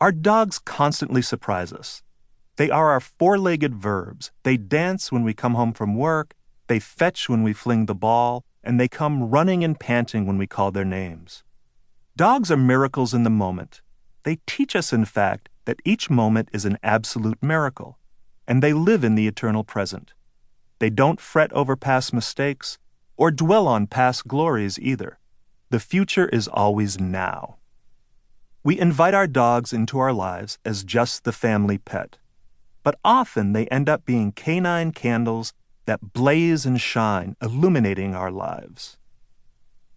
Our dogs constantly surprise us. They are our four legged verbs. They dance when we come home from work, they fetch when we fling the ball, and they come running and panting when we call their names. Dogs are miracles in the moment. They teach us, in fact, that each moment is an absolute miracle, and they live in the eternal present. They don't fret over past mistakes or dwell on past glories either. The future is always now. We invite our dogs into our lives as just the family pet, but often they end up being canine candles that blaze and shine, illuminating our lives.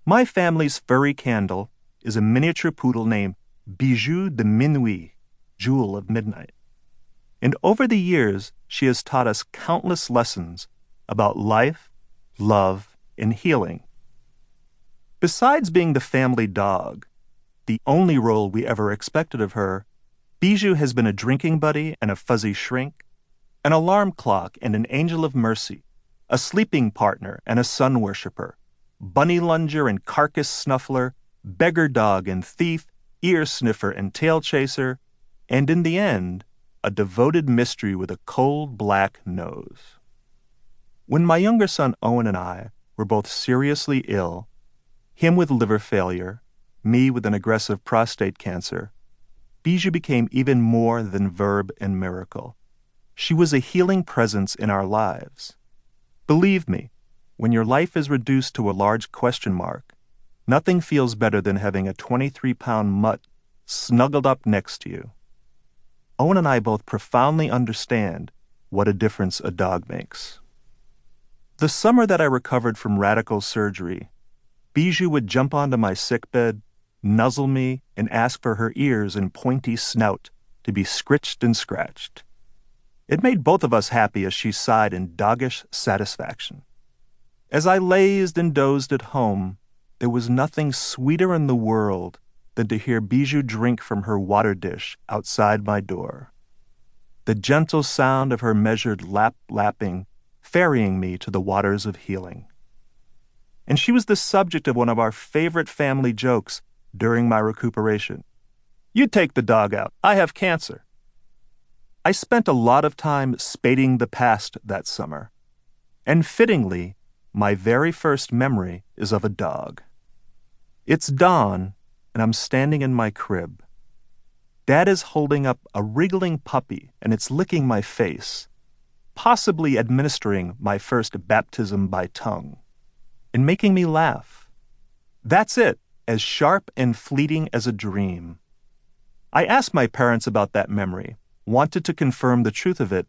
My family's furry candle is a miniature poodle named Bijou de Minuit, Jewel of Midnight. And over the years, she has taught us countless lessons about life, love, and healing. Besides being the family dog, the only role we ever expected of her, Bijou has been a drinking buddy and a fuzzy shrink, an alarm clock and an angel of mercy, a sleeping partner and a sun worshiper, bunny lunger and carcass snuffler, beggar dog and thief, ear sniffer and tail chaser, and in the end, a devoted mystery with a cold black nose. When my younger son Owen and I were both seriously ill, him with liver failure, me with an aggressive prostate cancer, Bijou became even more than verb and miracle. She was a healing presence in our lives. Believe me, when your life is reduced to a large question mark, nothing feels better than having a 23 pound mutt snuggled up next to you. Owen and I both profoundly understand what a difference a dog makes. The summer that I recovered from radical surgery, Bijou would jump onto my sickbed, nuzzle me, and ask for her ears and pointy snout to be scritched and scratched. It made both of us happy as she sighed in doggish satisfaction. As I lazed and dozed at home, there was nothing sweeter in the world than to hear Bijou drink from her water dish outside my door. The gentle sound of her measured lap lapping, ferrying me to the waters of healing. And she was the subject of one of our favorite family jokes during my recuperation. You take the dog out. I have cancer. I spent a lot of time spading the past that summer. And fittingly, my very first memory is of a dog. It's dawn, and I'm standing in my crib. Dad is holding up a wriggling puppy, and it's licking my face, possibly administering my first baptism by tongue, and making me laugh. That's it as sharp and fleeting as a dream. I asked my parents about that memory, wanted to confirm the truth of it,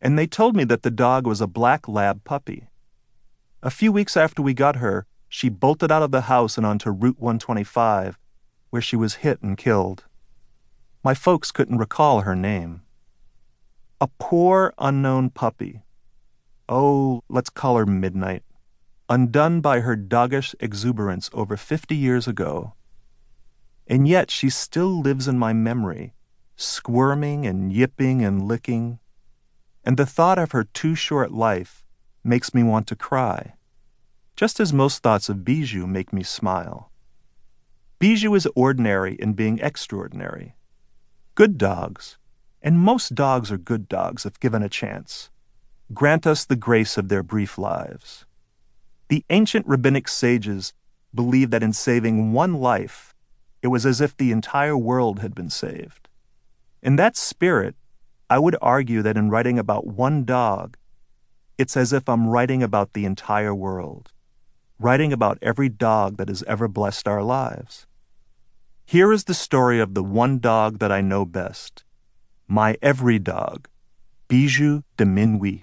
and they told me that the dog was a black lab puppy. A few weeks after we got her, she bolted out of the house and onto Route 125, where she was hit and killed. My folks couldn't recall her name. A poor, unknown puppy. Oh, let's call her Midnight undone by her doggish exuberance over fifty years ago. And yet she still lives in my memory, squirming and yipping and licking. And the thought of her too short life makes me want to cry, just as most thoughts of Bijou make me smile. Bijou is ordinary in being extraordinary. Good dogs, and most dogs are good dogs if given a chance, grant us the grace of their brief lives. The ancient rabbinic sages believed that in saving one life, it was as if the entire world had been saved. In that spirit, I would argue that in writing about one dog, it's as if I'm writing about the entire world, writing about every dog that has ever blessed our lives. Here is the story of the one dog that I know best my every dog, Bijou de Minuit.